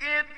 در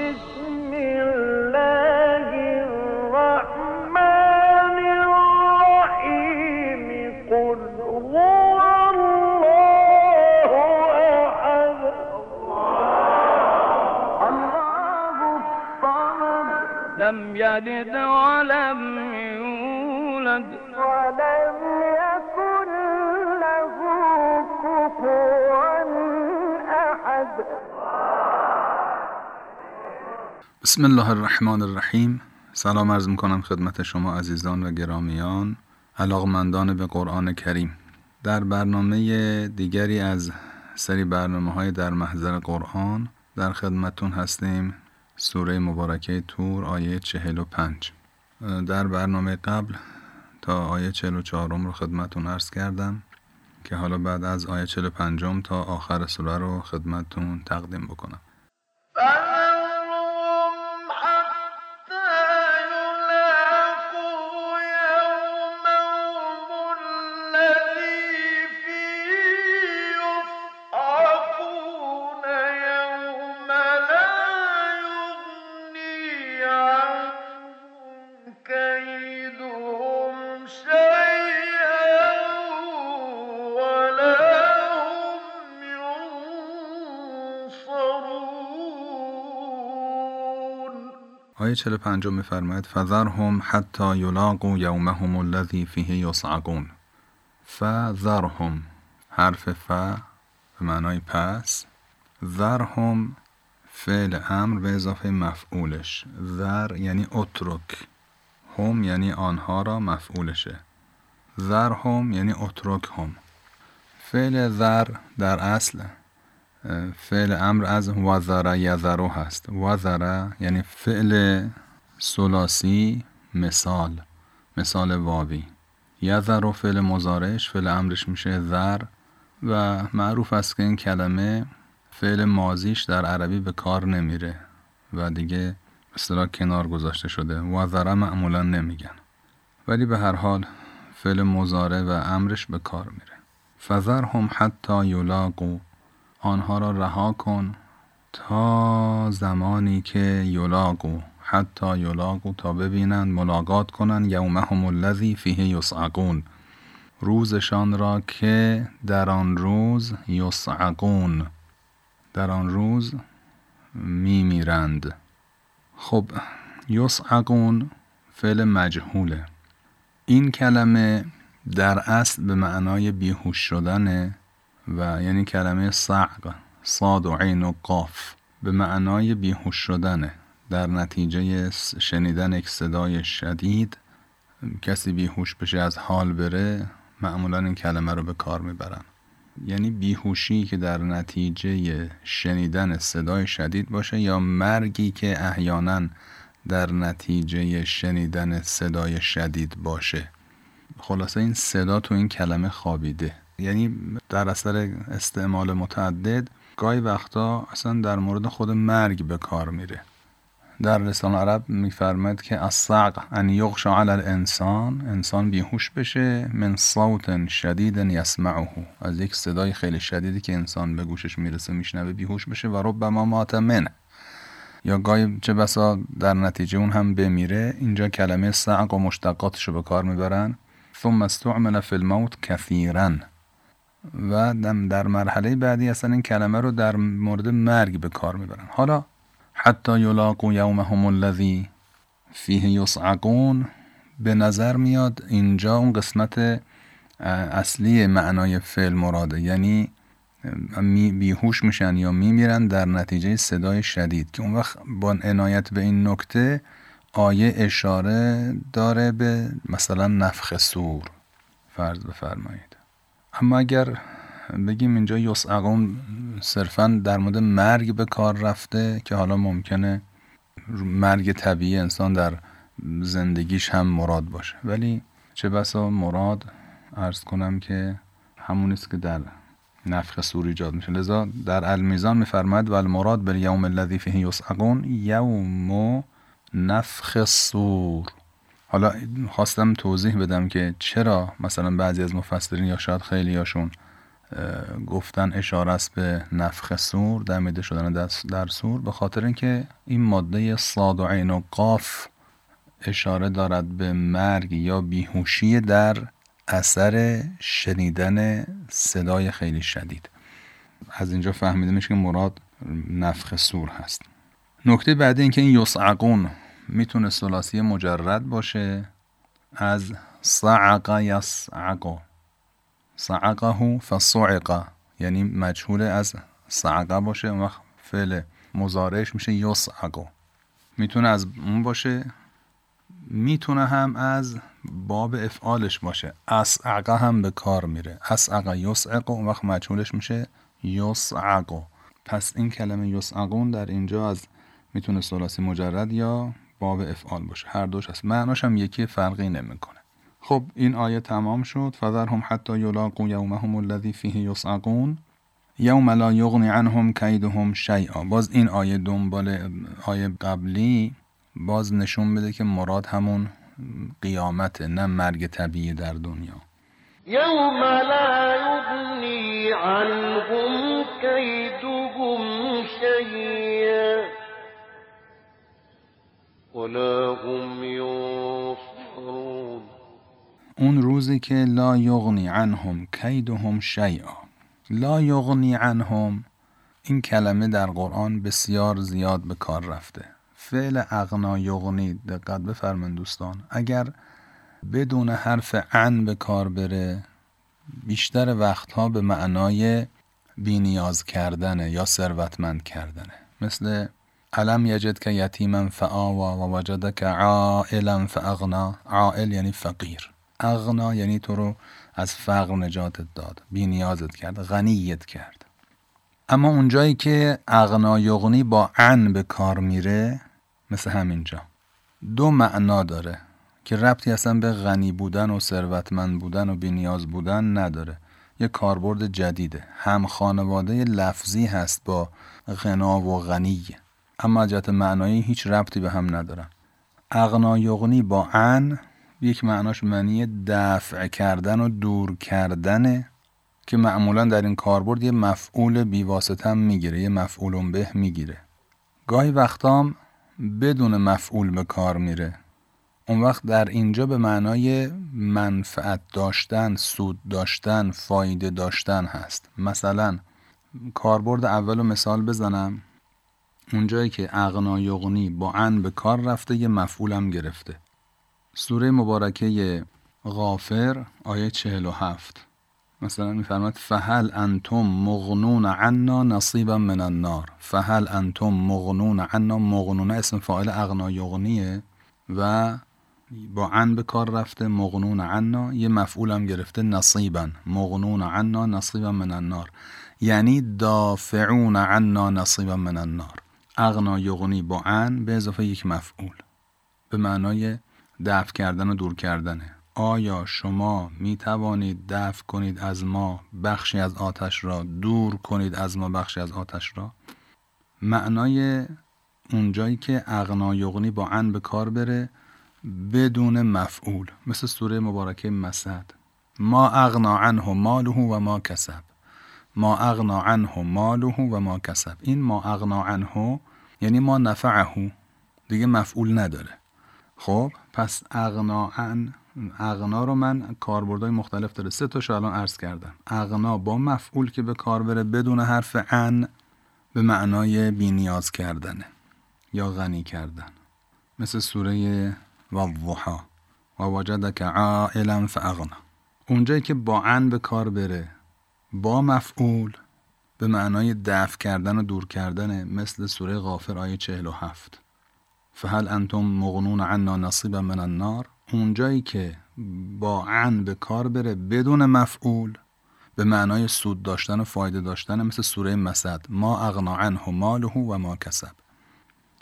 يلد ولم يولد. ولم يكن له كفوا أحد. بسم الله الرحمن الرحیم. سلام عرض می‌کنم خدمت شما عزیزان و گرامیان علاقمندان به قرآن کریم. در برنامه دیگری از سری برنامه های در محضر قرآن در خدمتون هستیم. سوره مبارکه تور آیه چهل و پنج. در برنامه قبل تا آیه چهل و چهارم رو خدمتون عرض کردم که حالا بعد از آیه چهل و پنجم تا آخر سوره رو خدمتون تقدیم بکنم. آیه 45 میفرماید فذرهم حتی یلاقوا یومهم الذی فیه یصعقون. فذرهم حرف ف به معنای پس. ذرهم فعل امر به اضافه مفعولش. ذر یعنی اترک. هم یعنی آنها را مفعولشه. ذرهم یعنی اترک هم فعل ذر در اصل فعل امر از وزره یذرو هست. وزره یعنی فعل سلاسی مثال مثال واوی. یذرو فعل مزارش فعل امرش میشه ذر و معروف است که این کلمه فعل مازیش در عربی به کار نمیره و دیگه اصطلاح کنار گذاشته شده. وزره معمولا نمیگن. ولی به هر حال فعل مزاره و امرش به کار میره. فذرهم حتی یلاقو آنها را رها کن تا زمانی که یلاقو حتی یلاقو تا ببینند ملاقات کنند یومهم الذی فیه یصعقون. روزشان را که در آن روز یصعقون در آن روز میمیرند. خب یصعقون فعل مجهوله. این کلمه در اصل به معنای بیهوش شدنه. و یعنی کلمه صعق صاد و عین و قاف. به معنای بیهوش شدنه. در نتیجه شنیدن یک صدای شدید کسی بیهوش بشه از حال بره معمولا این کلمه رو به کار می‌برن. یعنی بیهوشی که در نتیجه شنیدن صدای شدید باشه یا مرگی که احیانا در نتیجه شنیدن صدای شدید باشه. خلاصه این صدا تو این کلمه خوابیده. یعنی در اثر استعمال متعدد گاهی وقتا اصلا در مورد خود مرگ به کار میره. در لسان عرب میفرماد که الصعق ان یغشا علی الانسان انسان بیهوش بشه من صوت شدید یسمعه. از یک صدای خیلی شدیدی که انسان به گوشش می‌رسه میشنوه بیهوش بشه و ربما مات منه. یا گاهی چه بسا در نتیجه اون هم بمیره اینجا کلمه صعق و مشتقاتش رو به کار می‌برن. ثم استعمل فی الموت کثیرا. و در مرحله بعدی اصلا این کلمه رو در مورد مرگ به کار می‌برن. حالا حتی یلاقو یومهم الذی فیه یصعقون به نظر میاد اینجا اون قسمت اصلی معنای فعل مراده. یعنی بیهوش میشن یا میمیرن در نتیجه صدای شدید که اون وقت با عنایت به این نکته آیه اشاره داره به مثلا نفخ سور. فرض بفرمایید. اما اگر بگیم اینجا یسعقون صرفا در مورد مرگ به کار رفته که حالا ممکنه مرگ طبیعی انسان در زندگیش هم مراد باشه. ولی چه بسا مراد ارز کنم که همون است که در نفخ سور ایجاد میشه. لذا در المیزان میفرماید و المراد بر یوم الذی فیه یسعقون یوم نفخ سور. حالا خواستم توضیح بدم که چرا مثلا بعضی از مفسرین یا شاید خیلی هاشون گفتن اشاره است به نفخ سور دمیده شدن در سور به خاطر اینکه این ماده صاد و عین و قاف اشاره دارد به مرگ یا بیهوشی در اثر شنیدن صدای خیلی شدید. از اینجا فهمیده میشه که مراد نفخ سور هست. نکته بعدی اینکه این یسعقون می‌تونه سلاسی مجرد باشه. از صعق یسعق صعقه فصعق. یعنی مجهول از صعقه باشه. اون وقت فعل مزارعش میشه یسعق می‌تونه از اون باشه. می‌تونه هم از باب افعالش باشه. اسعقه هم به کار میره. اسعقه یسعق اون وقت مجهولش میشه یسعق پس این کلمه یسعقون در اینجا از می‌تونه سلاسی مجرد یا باب افعال باشه. هر دوش هست. معناش هم یکی فرقی نمی‌کنه. خب این آیه تمام شد. فذرهم حتی یلاقوا یومهم الذی فیه یصعقون. یوم لا یغنی عنهم کیدهم شیئا. باز این آیه دنبال آیه قبلی باز نشون بده که مراد همون قیامت نه مرگ طبیعی در دنیا. یوم لا یغنی عنهم اون روزی که لا یغنی عنهم کیدهم شیئا. لا یغنی عنهم این کلمه در قرآن بسیار زیاد به کار رفته. فعل اغنا یغنی دقت بفرمایید دوستان. اگر بدون حرف عن به کار بره بیشتر وقتها به معنای بینیاز کردنه یا ثروتمند کردنه. مثل علم که یتیما فآوا و وجد که عائلا فاغنا عائل یعنی فقیر. اغنا یعنی تو رو از فقر نجاتت داد بینیازت کرد غنیت کرد. اما اونجایی که اغنا یغنی با عن به کار میره مثل همینجا. دو معنا داره که ربطی اصلا به غنی بودن و ثروتمند بودن و بینیاز بودن نداره. یه کاربرد جدیده. هم خانواده لفظی هست با غنا و غنی. اما جهت معنایی هیچ ربطی به هم ندارن اغنا یغنی با ان یک معناش معنی دفع کردن و دور کردنه که معمولا در این کاربرد یه مفعول بیواسطه هم می‌گیره یه مفعول به می‌گیره. گاهی وقتام بدون مفعول به کار میره. اون وقت در اینجا به معنای منفعت داشتن، سود داشتن، فایده داشتن هست. مثلا کاربرد اول رو مثال بزنم. اونجایی که اغنا یغنی با ان به کار رفته یه مفعولم گرفته. سوره مبارکه غافر آیه 47 مثلا میفرماد فهل انتم مغنون عنا نصیبا من النار. فهل انتم مغنون عنا مغنون اسم فاعل اغنا یغنیه و با عن به کار رفته مغنون عنا یه مفعولم گرفته نصیبا. مغنون عنا نصیبا من النار. یعنی دافعون عنا نصیبا من النار. اغنا یغنی با ان به اضافه یک مفعول. به معنای دفع کردن و دور کردنه. آیا شما می توانید دفع کنید از ما بخشی از آتش را دور کنید از ما بخشی از آتش را؟ معنای اونجایی که اغنا یغنی با ان به کار بره بدون مفعول مثل سوره مبارکه مسد ما اغنا عنه ماله و ما کسب. ما اغنا عنه ماله و ما کسب این ما اغنا عنه یعنی ما نفعه. دیگه مفعول نداره. خب پس اغنا عن اغنا رو من کاربردهای مختلف داره. سه تاشو الان عرض کردم. اغنا با مفعول که به کار بره بدون حرف ان به معنای بینیاز کردنه یا غنی کردن. مثل سوره والضحا و وجدک عائلا فاغنا اونجایی که با ان به کار بره با مفعول به معنای دفع کردن و دور کردن مثل سوره غافر آیه 47 فهل انتم مغنون عنا نصیبا من النار؟ اونجایی که با عن به کار بره بدون مفعول به معنای سود داشتن و فایده داشتن مثل سوره مسد. ما اغنا عنه ماله و ما کسب.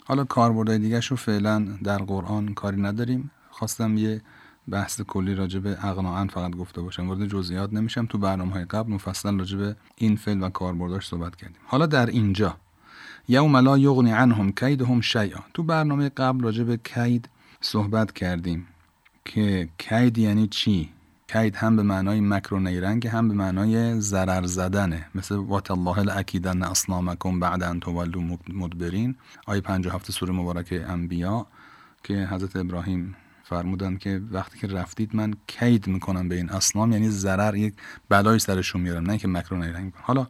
حالا کاربردهای دیگه رو فعلا در قرآن کاری نداریم. خواستم یه بحث کلی راجع به اغناعن فقط گفته باشم وارد جزئیات نمیشم. تو برنامه های قبل مفصل راجع به این فعل و کاربرداش صحبت کردیم. حالا در اینجا یوم لا یغنی عنهم کیدهم شیئا. تو برنامه قبل راجع به کید صحبت کردیم که کید یعنی چی؟ کید هم به معنای مکر و نیرنگ هم به معنای ضرر زدنه. مثل وات الله الاکیدن اصنامکم بعد ان تولوا مدبرین. آیه 57 سوره مبارکه انبیا که حضرت ابراهیم فرمودن که وقتی که رفتید من کید می‌کنم به این اصنام یعنی ضرر یک بلای سرشون میارم نه که مکر و نیرنگ حالا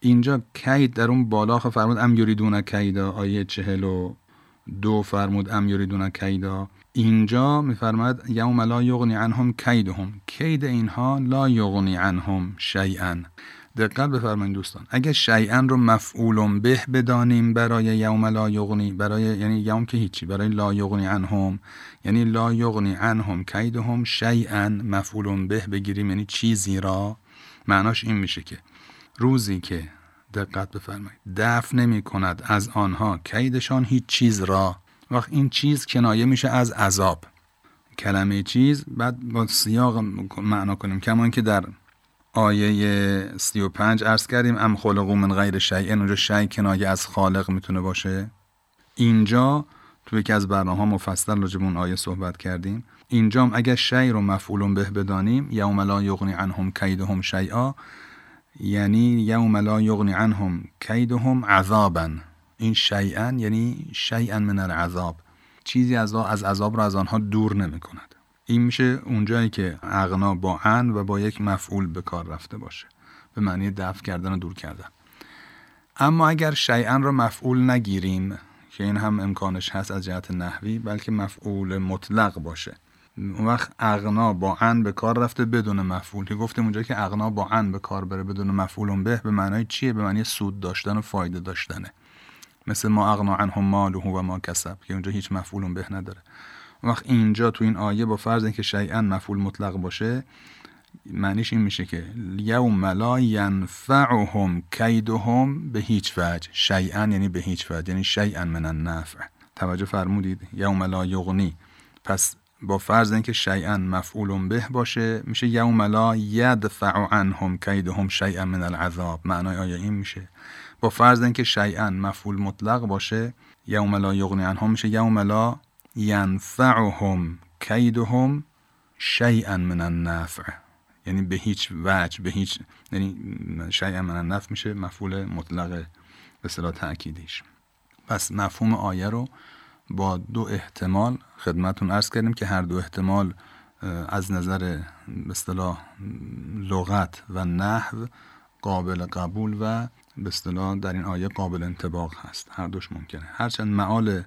اینجا کید در اون بالا فرمود ام یریدون کیدا آیه چهل و دو فرمود ام یریدون کیدا. اینجا میفرماد یوم لا یغنی عنهم کیدهم. کید اینها لا یغنی عنهم شیئا. دقت بفرمایید دوستان. اگه شیئا رو مفعول به بدانیم برای یوم لا یغنی برای یعنی یوم که هیچی برای لا یغنی عنهم یعنی لا یغنی عنهم کیدهم شیئا مفعول به بگیریم یعنی چیزی را. معناش این میشه که روزی که دقت بفرمایید دفع نمی کند از آنها کیدشان هیچ چیز را. وقت این چیز کنایه میشه از عذاب. کلمه چیز بعد با سیاق معنا کنیم. کمان که در آیه 35 عرض کردیم ام خلقو من غیر شیء اونجا شیء کنایه از خالق می‌تونه باشه؟ اینجا تو یکی از برنامه ها مفصل راجع اون آیه صحبت کردیم. اینجا هم اگر شیء رو مفعول به بدانیم یوم لا یغنی عنهم کیدهم شیئا یعنی یوم لا یغنی عنهم کیدهم عذابا این شیئا یعنی شیئا من العذاب. چیزی از از عذاب را از آنها دور نمی کند این میشه اونجایی که اغنا با ان و با یک مفعول به کار رفته باشه. به معنی دفع کردن و دور کردن. اما اگر شیئا را مفعول نگیریم که این هم امکانش هست از جهت نحوی بلکه مفعول مطلق باشه. اون وقت اغنا با ان به کار رفته بدون مفعول. که گفتیم اونجا که اغنا با ان به کار بره بدون مفعول به به معنای چیه؟ به معنی سود داشتن و فایده داشتنه. مثل ما اغنا عنهم ماله و ما کسب که اونجا هیچ مفعول به نداره. اون وقت اینجا تو این آیه با فرض اینکه شیئا مفعول مطلق باشه معنیش این میشه که یوم لا ینفعهم کیدهم به هیچ وجه. شیئا یعنی به هیچ وجه یعنی شیئا من النفع. توجه فرمودید؟ یوم لا یغنی. پس با فرض اینکه شیئا مفعول به باشه میشه یوم لا یدفع عنهم کیدهم شیئا من العذاب. معنای آیه این میشه. با فرض اینکه شیئا مفعول مطلق باشه یوم لا یغنی عنهم میشه یوم لا ینفعهم کیدهم شیئا من النفع. یعنی به هیچ وجه به هیچ یعنی شیئا من النفع میشه مفعول مطلق به اصطلاح تأکیدیش پس مفهوم آیه رو با دو احتمال خدمتون عرض کردیم که هر دو احتمال از نظر به اصطلاح لغت و نحو قابل قبول و به اصطلاح در این آیه قابل انتباق هست. هر دوش ممکنه. هرچند معال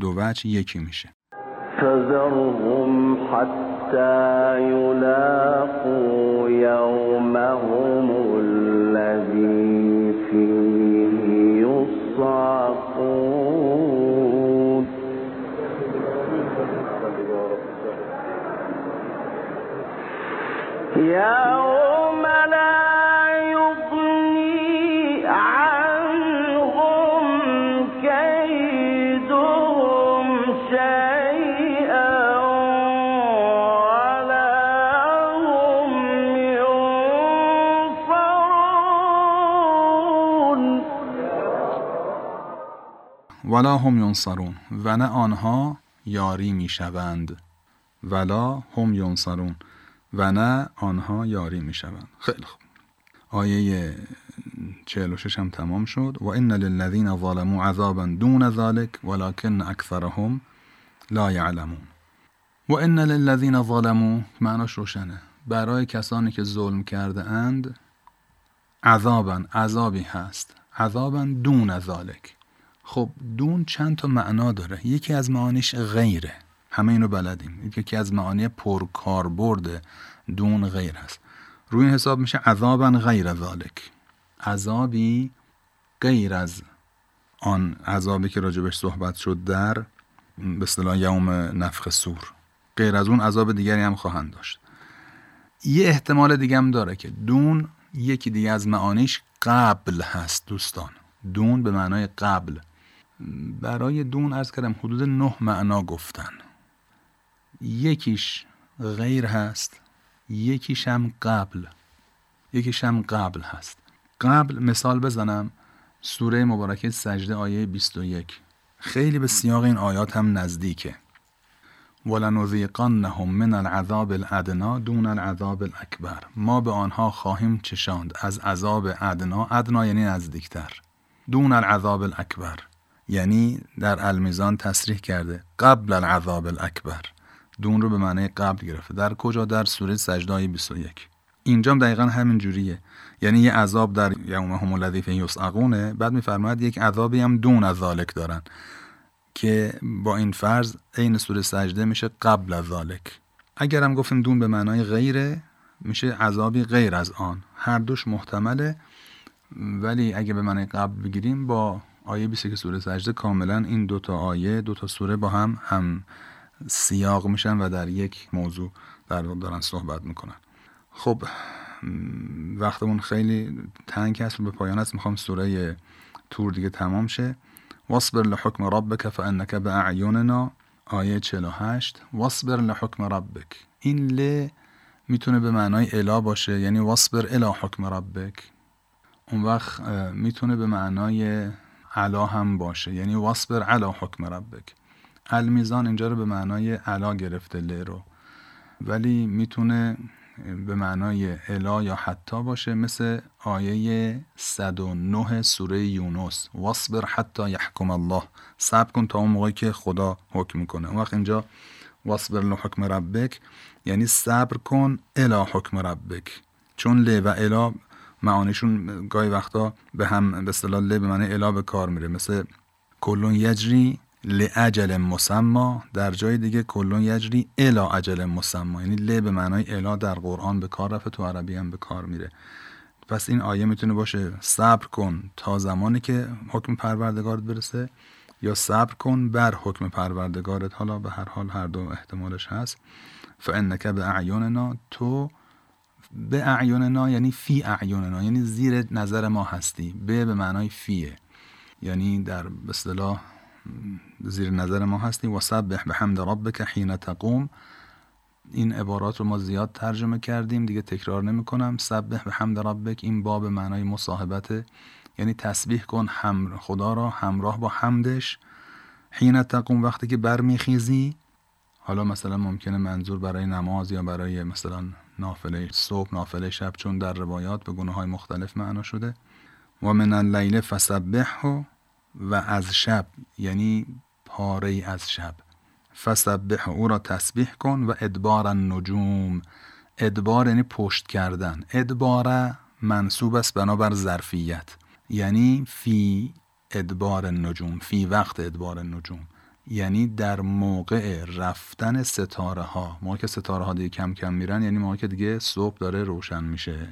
دو وجه یکی میشه. فذرهم حتى يلاقوا يومهم الذي فيه يصعقون. يوم ولا هم ینصرون و نه آنها یاری می‌شوند. ولا هم ینصرون و نه آنها یاری می‌شوند. خیلی خوب. آیه 46 هم تمام شد. و ان للذین ظلموا عذابا دون ذلك ولكن اکثرهم لا یعلمون. و ان للذین ظلموا معناش روشنه. برای کسانی که ظلم کرده اند عذابا عذابی هست. عذابا دون ذالک خب دون چند تا معنا داره. یکی از معانیش غیره. همه اینو بلدیم. یکی از معانی پرکاربرد دون غیر هست. روی این حساب میشه عذابا غیر ذالک. عذابی غیر از آن عذابی که راجبش صحبت شد در به اصطلاح یوم نفخ سور. غیر از اون عذاب دیگری هم خواهند داشت. یه احتمال دیگه هم داره که دون یکی دیگه از معانیش قبل هست دوستان. دون به معنای قبل. برای دون از کردم حدود نه معنا گفتن. یکیش غیر هست یکیش هم قبل. یکیش هم قبل هست. قبل مثال بزنم سوره مبارکه سجده آیه 21 خیلی به سیاق این آیات هم نزدیکه. ولنذیقنهم من العذاب الادنا دون العذاب الاکبر. ما به آنها خواهیم چشاند از عذاب ادنا. ادنا یعنی نزدیکتر. دون العذاب الاکبر. یعنی در المیزان تصریح کرده. قبل العذاب الاکبر. دون رو به معنی قبل گرفته. در کجا؟ در سوره سجده آیه 21 اینجا دقیقا همین جوریه. یعنی یه عذاب در یومهم الذی فیه یسعقونه بعد میفرماید یک عذابی هم دون از ذالک دارن. که با این فرض عین سوره سجده میشه قبل از ذالک. اگر هم گفتیم دون به معنای غیره میشه عذابی غیر از آن. هر دوش محتمله. ولی اگه به معنای قبل بگیریم با آیه 20 که سوره سجده کاملا این دوتا آیه دوتا سوره با هم هم سیاق میشن و در یک موضوع در دارن صحبت می‌کنن. خب وقتمون خیلی تنگ هست به پایان است. می‌خوام سوره تور دیگه تمام شه. واصبر لحکم ربک فانک باعیوننا آیه 48 واصبر لحکم ربک. این ل می‌تونه به معنای الا باشه یعنی واصبر الا حکم ربک. اون وقت می‌تونه به معنای علا هم باشه. یعنی واصبر علا حکم ربک. المیزان اینجا رو به معنای علا گرفته ل رو. ولی می‌تونه به معنای الا یا حتی باشه مثل آیه 109 سوره یونس. واصبر حتی یحکم الله. صبر کن تا اون موقعی که خدا حکم کنه. اون وقت اینجا واصبر لحکم ربک یعنی صبر کن الا حکم ربک. چون ل و الا معانیشون گاهی وقتا به هم به اصطلاح به معنی الا به کار میره. مثل کلون یجری لعجل مسما در جای دیگه کلون یجری الا عجل مسما. یعنی ل به معنای الا در قرآن به کار رفته تو عربی هم به کار میره. پس این آیه می‌تونه باشه صبر کن تا زمانی که حکم پروردگارت برسه یا صبر کن بر حکم پروردگارت. حالا به هر حال هر دو احتمالش هست. فانک به اعیاننا تو به اعیاننا یعنی فی اعیاننا یعنی زیر نظر ما هستی. به به معنای فیه. یعنی در اصطلاح زیر نظر ما هستی. و سبح به حمد ربک حین تقوم. این عبارات رو ما زیاد ترجمه کردیم دیگه تکرار نمی کنم سبح به حمد ربک این باب معنای مصاحبت. یعنی تسبیح کن هم خدا را همراه با حمدش. حین تقوم وقتی که برمیخیزی. حالا مثلا ممکنه منظور برای نماز یا برای مثلا نافله صبح نافله شب چون در روایات به گناه های مختلف معنا شده. و من اللیل فسبحه و از شب یعنی پاره از شب. فسبح او را تسبیح کن و ادبار النجوم. ادبار یعنی پشت کردن. ادبار منصوب است بنابر ظرفیت. یعنی فی ادبار النجوم فی وقت ادبار النجوم. یعنی در موقع رفتن ستاره ها موقع که ستاره ها دیگه کم کم میرن یعنی موقع که دیگه صبح داره روشن میشه.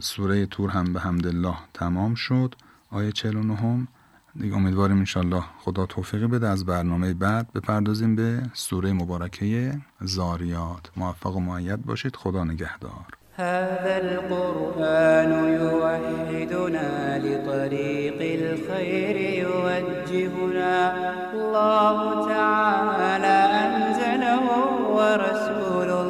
سوره تور هم به حمدالله تمام شد. آیه 49 هم دیگه امیدواریم انشالله خدا توفیقی بده از برنامه بعد. بپردازیم به سوره مبارکه زاریات. موفق و معید باشید. خدا نگهدار. هذا القرآن يوحدنا لطريق الخير يوجهنا. الله تعالى أنزله ورسول الله معلمنا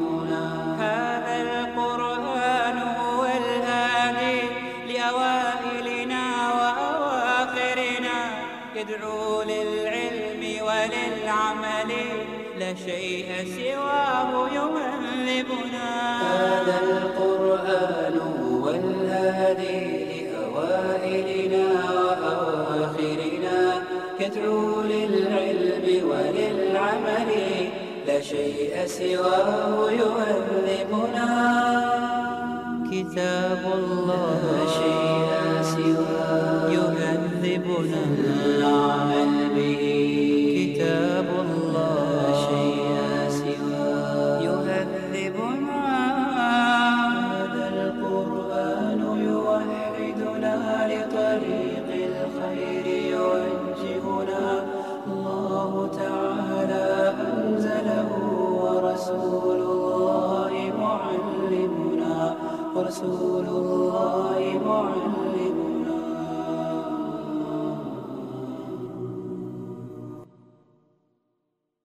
هذا القرآن هو الهادي لأوائلنا وأواخرنا. يدعو للعلم وللعمل لا شيء سواه يهذبنا كتاب الله لا شيء سواه يهذبنا الله معلمنا ورسول الله معلمنا